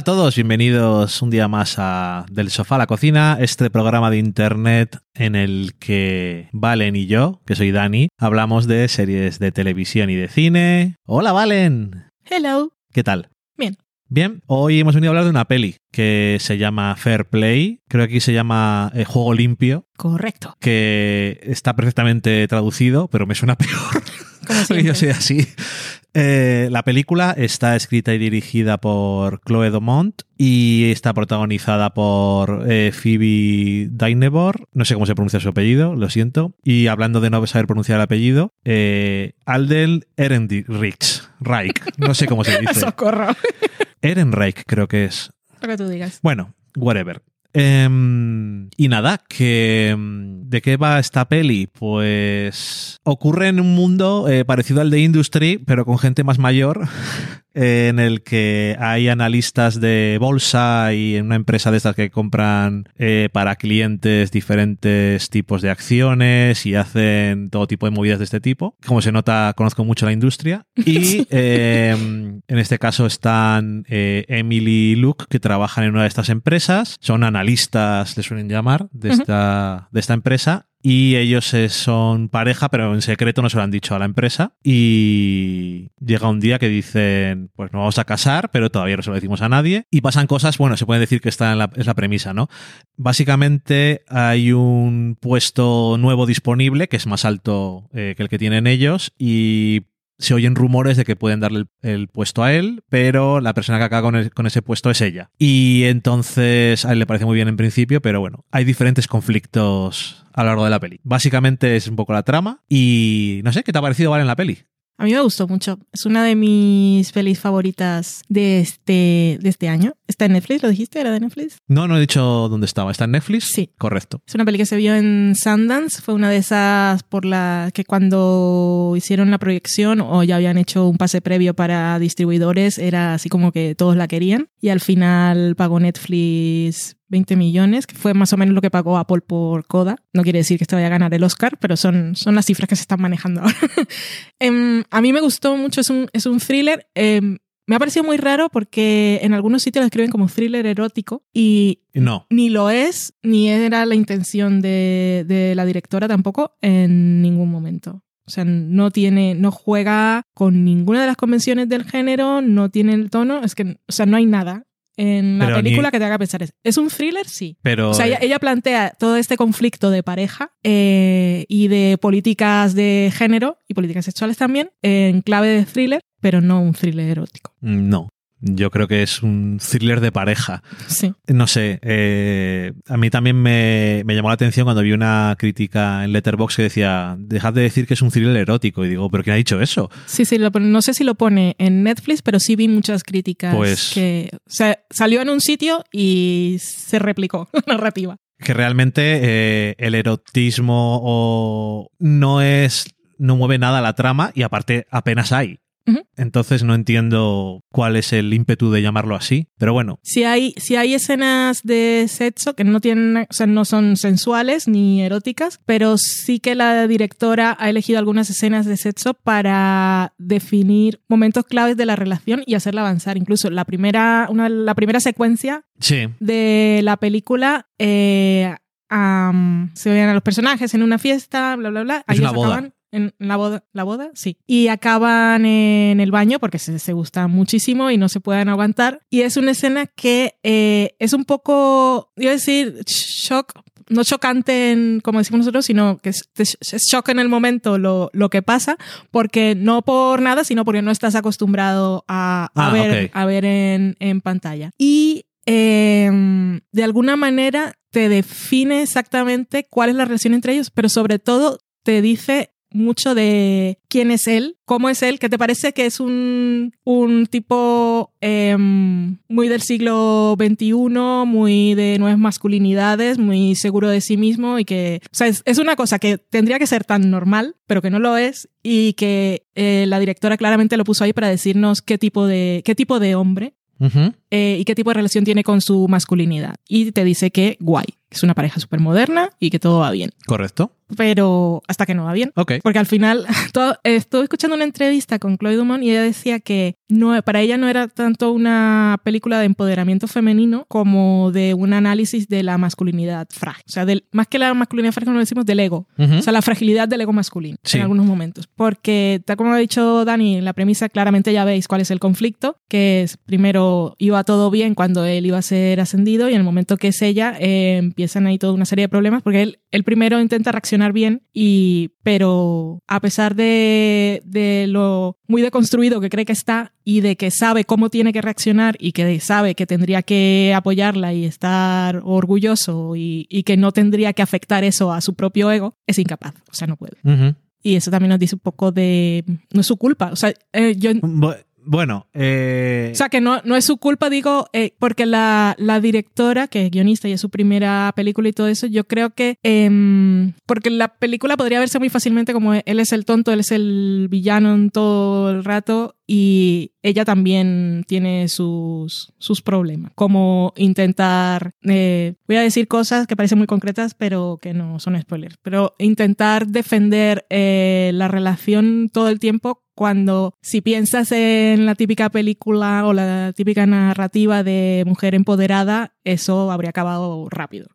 Hola a todos, bienvenidos un día más a Del Sofá a la Cocina, este programa de internet en el que Valen y yo, que soy Dani, hablamos de series de televisión y de cine. Hola Valen. Hello. ¿Qué tal? Bien. Bien, hoy hemos venido a hablar de una peli que se llama Fair Play, creo que aquí se llama eh, Juego Limpio, Correcto. que está perfectamente traducido, pero me suena peor. Como yo soy así. Eh, la película está escrita y dirigida por Chloe Domont y está protagonizada por eh, Phoebe Dynevor, no sé cómo se pronuncia su apellido, lo siento. Y hablando de no saber pronunciar el apellido, eh, Aldel Ehrenreich, Reich, no sé cómo se dice. Socorro. Ehrenreich creo que es. Lo que tú digas. Bueno, whatever. Em, y nada, que em, ¿de qué va esta peli? Pues ocurre en un mundo eh, parecido al de Industry, pero con gente más mayor, en el que hay analistas de bolsa y en una empresa de estas que compran eh, para clientes diferentes tipos de acciones y hacen todo tipo de movidas de este tipo. Como se nota, conozco mucho la industria. Y em, en este caso están eh, Emily y Luke, que trabajan en una de estas empresas. Son analistas, le suelen llamar, de esta, de esta empresa. Y ellos son pareja, pero en secreto no se lo han dicho a la empresa. Y llega un día que dicen, pues nos vamos a casar, pero todavía no se lo decimos a nadie. Y pasan cosas, bueno, se puede decir que en la- es la premisa, ¿no? Básicamente hay un puesto nuevo disponible que es más alto eh, que el que tienen ellos y se oyen rumores de que pueden darle el, puesto a él, pero la persona que acaba con, ese puesto es ella. Y entonces a él le parece muy bien en principio, pero bueno, hay diferentes conflictos a lo largo de la peli. Básicamente es un poco la trama y no sé, ¿qué te ha parecido Vale en la peli? A mí me gustó mucho. Es una de mis pelis favoritas de este, de este año. ¿Está en Netflix? ¿Lo dijiste? ¿Era de Netflix? No, no he dicho dónde estaba. ¿Está en Netflix? Sí. Correcto. Es una peli que se vio en Sundance. Fue una de esas por la que cuando hicieron la proyección o ya habían hecho un pase previo para distribuidores, era así como que todos la querían. Y al final pagó Netflix 20 millones, que fue más o menos lo que pagó Apple por Coda. No quiere decir que esto vaya a ganar el Oscar, pero son, son las cifras que se están manejando ahora. Em, a mí me gustó mucho, es un, es un thriller. em, me ha parecido muy raro porque en algunos sitios lo escriben como thriller erótico y No. ni lo es, ni era la intención de, de la directora tampoco en ningún momento. O sea, no tiene, no juega con ninguna de las convenciones del género, no tiene el tono, es que, o sea, no hay nada en la Pero película ni- que te haga pensar. ¿Es- ¿Es un thriller? Sí. Pero O sea, ella, eh, ella plantea todo este conflicto de pareja eh, y de políticas de género y políticas sexuales también en clave de thriller, pero no un thriller erótico. no. Yo creo que es un thriller de pareja. Sí. No sé, eh, a mí también me, me llamó la atención cuando vi una crítica en Letterboxd que decía, dejad de decir que es un thriller erótico. Y digo, ¿pero quién ha dicho eso? Sí, sí, lo no sé si lo pone en Netflix, pero sí vi muchas críticas Pues- que o sea, salió en un sitio y se replicó la narrativa. Que realmente eh, el erotismo o no es, no mueve nada la trama y aparte apenas hay. Entonces no entiendo cuál es el ímpetu de llamarlo así. Pero bueno, Si hay, si hay escenas de sexo que no tienen, o sea, no son sensuales ni eróticas, pero sí que la directora ha elegido algunas escenas de sexo para definir momentos claves de la relación y hacerla avanzar. Incluso la primera, una, la primera secuencia sí, de la película eh, am, se veían a los personajes en una fiesta, bla, bla, bla. Es Ellos una boda. acaban En la boda, la boda, sí. Y acaban en el baño porque se, se gustan muchísimo y no se pueden aguantar. Y es una escena que eh, es un poco, a decir, shock, no chocante en, como decimos nosotros, sino que es, es shock en el momento lo, lo que pasa, porque no por nada, sino porque no estás acostumbrado a, a Ah, ver, ok. a ver en, en pantalla. Y eh, de alguna manera te define exactamente cuál es la relación entre ellos, pero sobre todo te dice mucho de quién es él, cómo es él, que te parece que es un, un tipo eh, muy del siglo XXI, muy de nuevas masculinidades, muy seguro de sí mismo y que, o sea, es, es una cosa que tendría que ser tan normal, pero que no lo es y que eh, la directora claramente lo puso ahí para decirnos qué tipo de, qué tipo de hombre eh, y qué tipo de relación tiene con su masculinidad. Y te dice que guay, que es una pareja súper moderna y que todo va bien. Correcto. Pero hasta que no va bien. Ok. Porque al final, todo, estuve escuchando una entrevista con Chloe Dumont y ella decía que no, para ella no era tanto una película de empoderamiento femenino como de un análisis de la masculinidad frágil. O sea, del, más que la masculinidad frágil, como decimos, del ego. Ujú. O sea, la fragilidad del ego masculino Sí. en algunos momentos. Porque, tal como ha dicho Dani, en la premisa claramente ya veis cuál es el conflicto, que es primero iba todo bien cuando él iba a ser ascendido y en el momento que es ella eh, empiezan ahí toda una serie de problemas porque él, él primero intenta reaccionar bien y pero a pesar de, de lo muy deconstruido que cree que está y de que sabe cómo tiene que reaccionar y que sabe que tendría que apoyarla y estar orgulloso y, y que no tendría que afectar eso a su propio ego, es incapaz, o sea, no puede. Ujú. Y eso también nos dice un poco de... No es su culpa. O sea, eh, yo... Bu- Bueno, eh, O sea, que no, no es su culpa, digo, eh, porque la, la directora, que es guionista y es su primera película y todo eso, yo creo que... em, porque la película podría verse muy fácilmente como él es el tonto, él es el villano todo el rato y ella también tiene sus, sus problemas. Como intentar... eh, voy a decir cosas que parecen muy concretas, pero que no son spoilers. Pero intentar defender eh, la relación todo el tiempo cuando si piensas en la típica película o la típica narrativa de mujer empoderada, eso habría acabado rápido.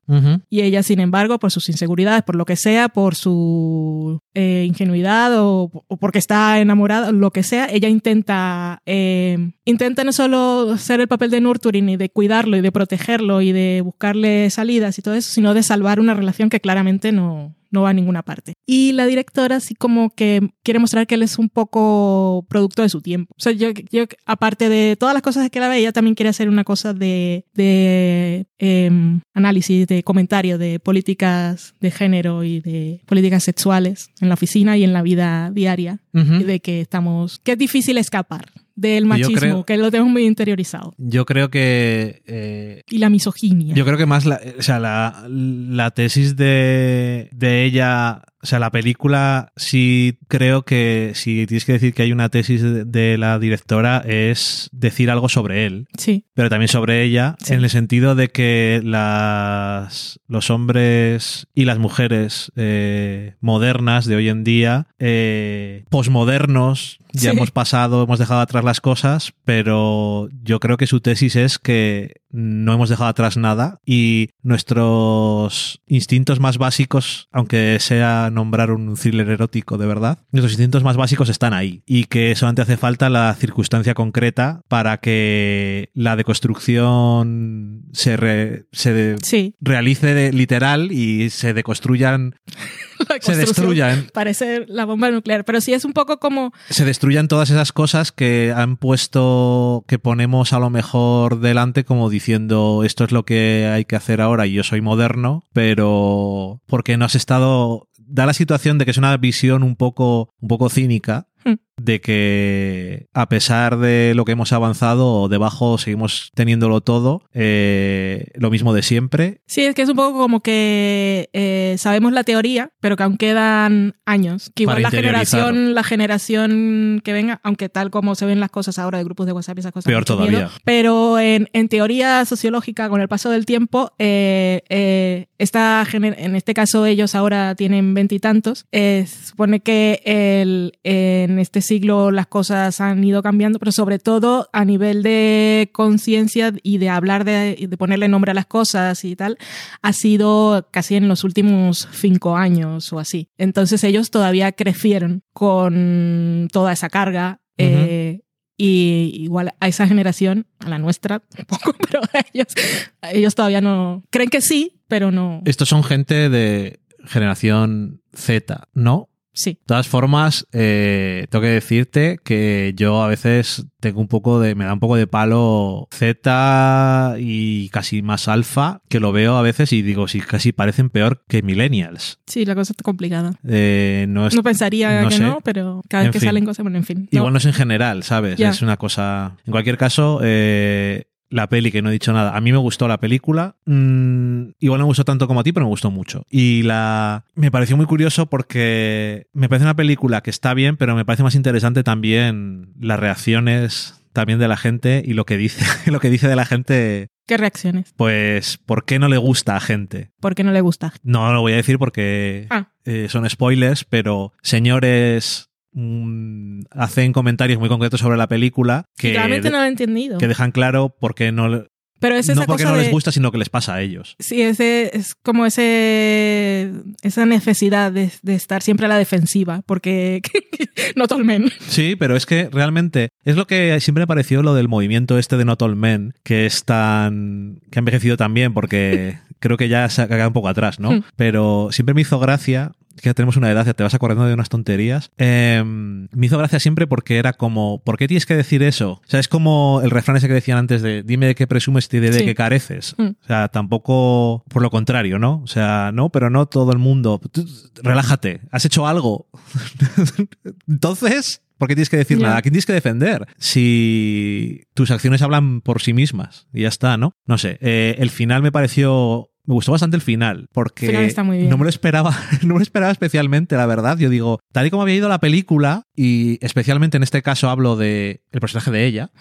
Y ella, sin embargo, por sus inseguridades, por lo que sea, por su eh, ingenuidad o, o porque está enamorada, lo que sea, ella intenta, eh, intenta no solo ser el papel de nurturing y de cuidarlo y de protegerlo y de buscarle salidas y todo eso, sino de salvar una relación que claramente no, no va a ninguna parte. Y la directora así como que quiere mostrar que él es un poco producto de su tiempo. O sea, yo, yo aparte de todas las cosas que la ve, ella también quiere hacer una cosa de, de em, análisis, de comentario de políticas de género y de políticas sexuales en la oficina y en la vida diaria. De que estamos, que es difícil escapar del machismo, creo- que lo tenemos muy interiorizado. Yo creo que eh, Y la misoginia. Yo creo que más la, o sea, la, la tesis de, de ella, o sea, la película, sí creo que si tienes que decir que hay una tesis de, de la directora es decir algo sobre él, sí, pero también sobre ella, Sí. en el sentido de que las, los hombres y las mujeres eh, modernas de hoy en día, eh, posmodernos, ya Sí. hemos pasado, hemos dejado atrás las cosas, pero yo creo que su tesis es que no hemos dejado atrás nada y nuestros instintos más básicos, aunque sea nombrar un thriller erótico de verdad, nuestros instintos más básicos están ahí y que solamente hace falta la circunstancia concreta para que la deconstrucción se, re- se de- sí. realice de- literal y se deconstruyan, La se destruyan, Parece la bomba nuclear, pero sí es un poco como se destruyan todas esas cosas que han puesto, que ponemos a lo mejor delante como diciendo esto es lo que hay que hacer ahora y yo soy moderno, pero porque no has estado, da la situación de que es una visión un poco, un poco cínica Hmm. De que a pesar de lo que hemos avanzado, debajo seguimos teniéndolo todo, eh, lo mismo de siempre. Sí, es que es un poco como que eh, sabemos la teoría, pero que aún quedan años. Que igual la generación, la generación que venga, aunque tal como se ven las cosas ahora de grupos de WhatsApp y esas cosas. Peor todavía. miedo. Pero en, en teoría sociológica, con el paso del tiempo, eh, eh, esta en este caso ellos ahora tienen veintitantos, supone que el, en este siglo las cosas han ido cambiando, pero sobre todo a nivel de conciencia y de hablar de, de ponerle nombre a las cosas y tal, ha sido casi en los últimos cinco años o así. Entonces ellos todavía crecieron con toda esa carga. eh, y igual a esa generación, a la nuestra, un poco, pero a ellos, a ellos todavía no. Creen que sí, pero no. Estos son gente de generación Z, ¿no? Sí. De todas formas, eh, tengo que decirte que yo a veces tengo un poco de, me da un poco de palo Z y casi más alfa, que lo veo a veces y digo, sí, casi parecen peor que millennials. Sí, la cosa está complicada. Eh, no es, No pensaría no que sé. no, pero cada vez En que fin. salen cosas, bueno, en fin. igual No. no es en general, ¿sabes? Es una cosa. En cualquier caso, eh, la peli, que no he dicho nada. A mí me gustó la película. Mm, igual no me gustó tanto como a ti, pero me gustó mucho. Y la. Me pareció muy curioso porque me parece una película que está bien, pero me parece más interesante también las reacciones también de la gente y lo que dice, lo que dice de la gente ¿Qué reacciones? Pues, ¿por qué no le gusta a gente? ¿Por qué no le gusta? No lo voy a decir porque Ah. eh, son spoilers, pero señores mm, hacen comentarios muy concretos sobre la película que, no lo entendido. que dejan claro por qué no, Pero es no porque cosa no de... les gusta, sino que les pasa a ellos. Sí, ese, es como ese, esa necesidad de, de estar siempre a la defensiva, porque no tolmen. Sí, pero es que realmente es lo que siempre me pareció lo del movimiento este de Not All Men, que es tan. que ha envejecido también, porque creo que ya se ha quedado un poco atrás, ¿no? Hmm. Pero siempre me hizo gracia. Que ya tenemos una edad, ya te vas acordando de unas tonterías. Eh, me hizo gracia siempre porque era como, ¿por qué tienes que decir eso? O sea, es como el refrán ese que decían antes de, dime de qué presumes y de, de Sí. qué careces. Hmm. O sea, tampoco por lo contrario, ¿no? O sea, no, pero no todo el mundo. Tú, relájate, has hecho algo. Entonces, ¿por qué tienes que decir nada? ¿A quién tienes que defender? Si tus acciones hablan por sí mismas y ya está, ¿no? No sé, eh, el final me pareció... Me gustó bastante el final, porque El final está muy bien. no me lo esperaba, no me lo esperaba especialmente, la verdad. Yo digo, tal y como había ido la película, y especialmente en este caso hablo de el personaje de ella,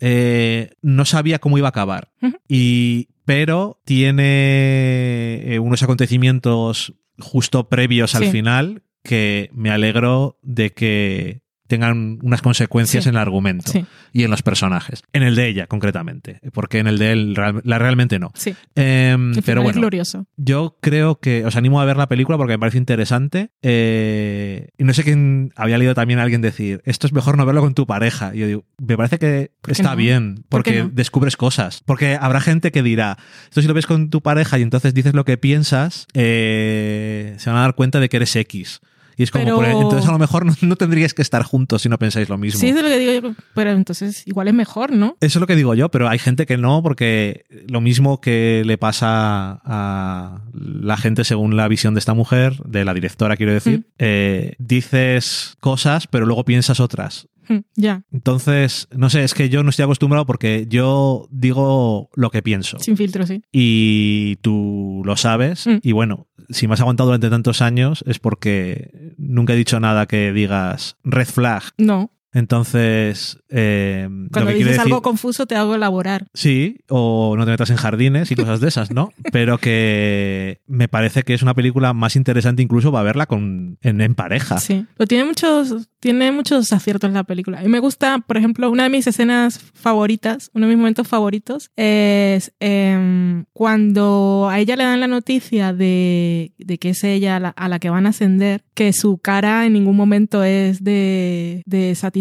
eh, no sabía cómo iba a acabar. Y, pero tiene eh, unos acontecimientos justo previos al final que me alegro de que tengan unas consecuencias Sí. en el argumento Sí, y en los personajes. En el de ella, concretamente. Porque en el de él real- la, realmente no. sí. Em, pero es bueno, glorioso. yo creo que os animo a ver la película porque me parece interesante. Eh, y no sé quién había leído también a alguien decir, esto es mejor no verlo con tu pareja. Y yo digo, me parece que ¿Por qué está no? bien ¿Por qué porque no? descubres cosas. Porque habrá gente que dirá, esto si lo ves con tu pareja y entonces dices lo que piensas, eh, se van a dar cuenta de que eres X. Y es como, Pero- por- entonces a lo mejor no, no tendríais que estar juntos si no pensáis lo mismo. Sí, eso es lo que digo yo, pero entonces igual es mejor, ¿no? Eso es lo que digo yo, pero hay gente que no, porque lo mismo que le pasa a la gente según la visión de esta mujer, de la directora, quiero decir, Mm. eh, dices cosas, pero luego piensas otras. Mm, Ya, Entonces, no sé, es que yo no estoy acostumbrado porque yo digo lo que pienso. sin filtro, sí. Y tú lo sabes. Mm. Y bueno, si me has aguantado durante tantos años es porque nunca he dicho nada que digas red flag. No, Entonces, eh, lo cuando que dices decir... algo confuso te hago elaborar. Sí, o no te metas en jardines y cosas de esas, ¿no? Pero que me parece que es una película más interesante incluso para verla con, en, en pareja. Sí, pero tiene muchos, tiene muchos aciertos la película. Y me gusta, por ejemplo, una de mis escenas favoritas, uno de mis momentos favoritos, es em, cuando a ella le dan la noticia de, de que es ella a la, a la que van a ascender, que su cara en ningún momento es de, de satisfacción,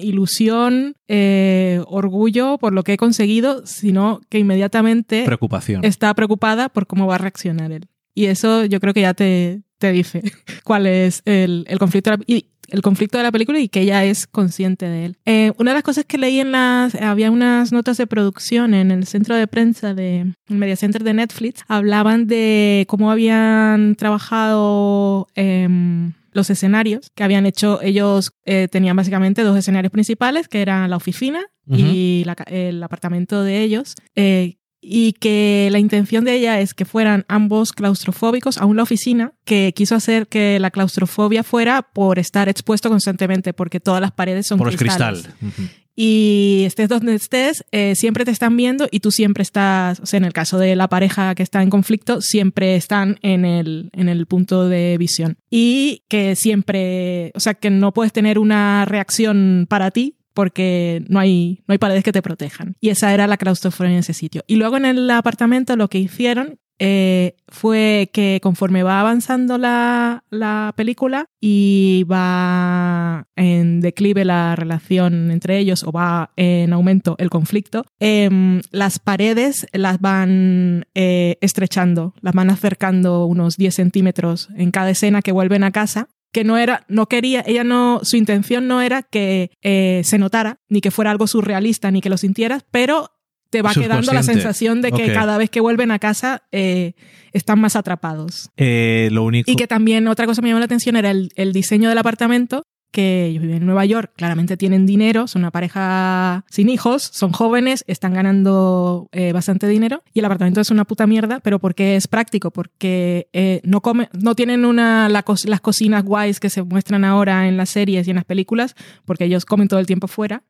ilusión, eh, orgullo por lo que he conseguido, sino que inmediatamente Preocupación. está preocupada por cómo va a reaccionar él. Y eso yo creo que ya te, te dice cuál es el, el conflicto de la, y el conflicto de la película y que ella es consciente de él. Eh, una de las cosas que leí en las... Había unas notas de producción en el centro de prensa de el Media Center de Netflix. Hablaban de cómo habían trabajado... em, los escenarios que habían hecho, ellos eh, tenían básicamente dos escenarios principales, que eran la oficina y la el apartamento de ellos, eh, y que la intención de ella es que fueran ambos claustrofóbicos, aún la oficina, que quiso hacer que la claustrofobia fuera por estar expuesto constantemente, porque todas las paredes son Por cristales. cristal. Y estés donde estés, eh, siempre te están viendo y tú siempre estás, o sea, en el caso de la pareja que está en conflicto, siempre están en el, en el punto de visión. Y que siempre, o sea, que no puedes tener una reacción para ti porque no hay, no hay paredes que te protejan. Y esa era la claustrofobia en ese sitio. Y luego en el apartamento lo que hicieron eh, fue que conforme va avanzando la, la película y va en declive la relación entre ellos o va en aumento el conflicto, em, las paredes las van eh, estrechando, las van acercando unos 10 centímetros en cada escena que vuelven a casa que no era, no quería, ella no, su intención no era que eh, se notara, ni que fuera algo surrealista, ni que lo sintieras, pero te va quedando la sensación de que cada vez que vuelven a casa eh, están más atrapados. Eh, lo único. Y que también otra cosa que me llamó la atención era el, el diseño del apartamento, que ellos viven en Nueva York, claramente tienen dinero, son una pareja sin hijos, son jóvenes, están ganando eh, bastante dinero y el apartamento es una puta mierda, pero porque es práctico, porque eh, no, come, no tienen una, la co- las cocinas guays que se muestran ahora en las series y en las películas, porque ellos comen todo el tiempo fuera.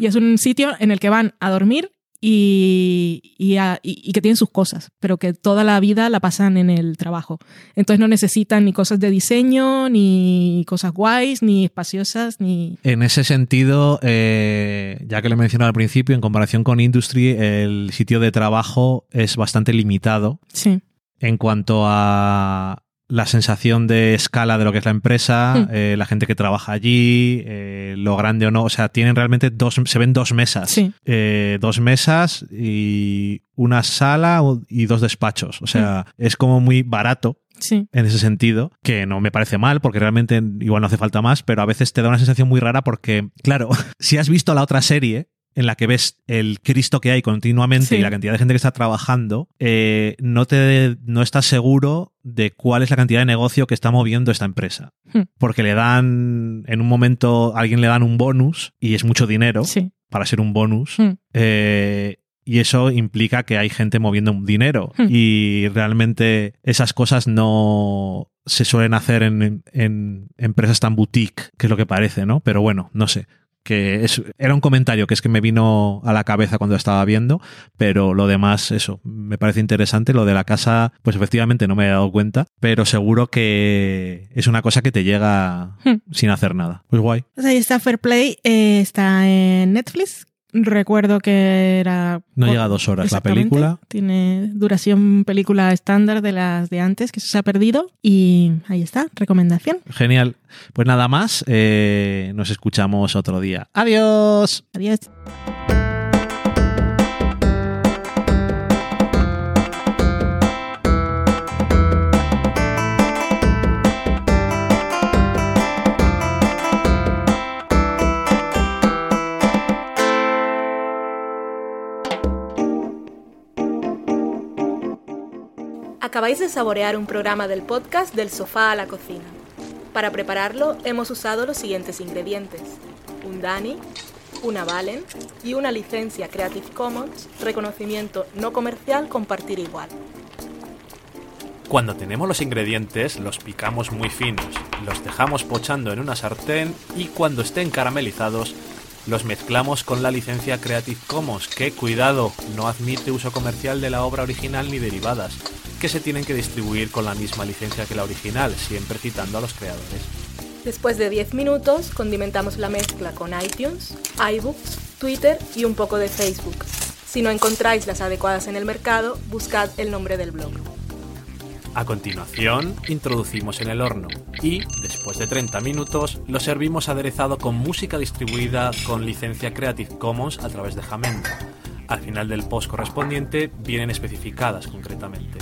Y es un sitio en el que van a dormir y, y, a- y- y que tienen sus cosas, pero que toda la vida la pasan en el trabajo. Entonces no necesitan ni cosas de diseño, ni cosas guays, ni espaciosas, ni... En ese sentido, eh, ya que lo he mencionado al principio, en comparación con Industry, el sitio de trabajo es bastante limitado Sí, en cuanto a la sensación de escala de lo que es la empresa, Hmm. eh, la gente que trabaja allí, eh, lo grande o no. O sea, tienen realmente dos, se ven dos mesas. Sí. Eh, dos mesas y una sala y dos despachos. O sea, es como muy barato sí, en ese sentido, que no me parece mal, porque realmente igual no hace falta más, pero a veces te da una sensación muy rara porque, claro, si has visto la otra serie en la que ves el Cristo que hay continuamente Sí. y la cantidad de gente que está trabajando, eh, no te no estás seguro de cuál es la cantidad de negocio que está moviendo esta empresa. Hmm. Porque le dan, en un momento, a alguien le dan un bonus y es mucho dinero sí. para ser un bonus. Hmm. Eh, y eso implica que hay gente moviendo un dinero. Hmm. Y realmente esas cosas no se suelen hacer en, en empresas tan boutique, que es lo que parece, ¿no? Pero bueno, no sé. Que es, era un comentario que es que me vino a la cabeza cuando estaba viendo, pero lo demás, eso, me parece interesante. Lo de la casa, pues efectivamente no me he dado cuenta, pero seguro que es una cosa que te llega Hmm. sin hacer nada. Pues guay. Pues ahí está Fair Play, eh, está en Netflix. Recuerdo que era... No llega a dos horas la película. Tiene duración película estándar de las de antes, que se ha perdido. Y ahí está, recomendación. Genial. Pues nada más, eh, nos escuchamos otro día. Adiós. Adiós. Acabáis de saborear un programa del podcast Del sofá a la cocina. Para prepararlo hemos usado los siguientes ingredientes. Un Dani, una Valen y una licencia Creative Commons, reconocimiento no comercial compartir igual. Cuando tenemos los ingredientes, los picamos muy finos, los dejamos pochando en una sartén y cuando estén caramelizados, los mezclamos con la licencia Creative Commons, que, cuidado, no admite uso comercial de la obra original ni derivadas, que se tienen que distribuir con la misma licencia que la original, siempre citando a los creadores. Después de 10 minutos, condimentamos la mezcla con iTunes, iBooks, Twitter y un poco de Facebook. Si no encontráis las adecuadas en el mercado, buscad el nombre del blog. A continuación, introducimos en el horno y, después de 30 minutos, lo servimos aderezado con música distribuida con licencia Creative Commons a través de Jamendo. Al final del post correspondiente vienen especificadas concretamente.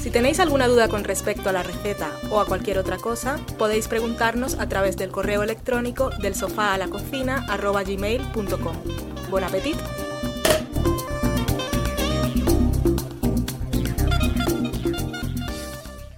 Si tenéis alguna duda con respecto a la receta o a cualquier otra cosa, podéis preguntarnos a través del correo electrónico del sofá a la cocina Buen apetito.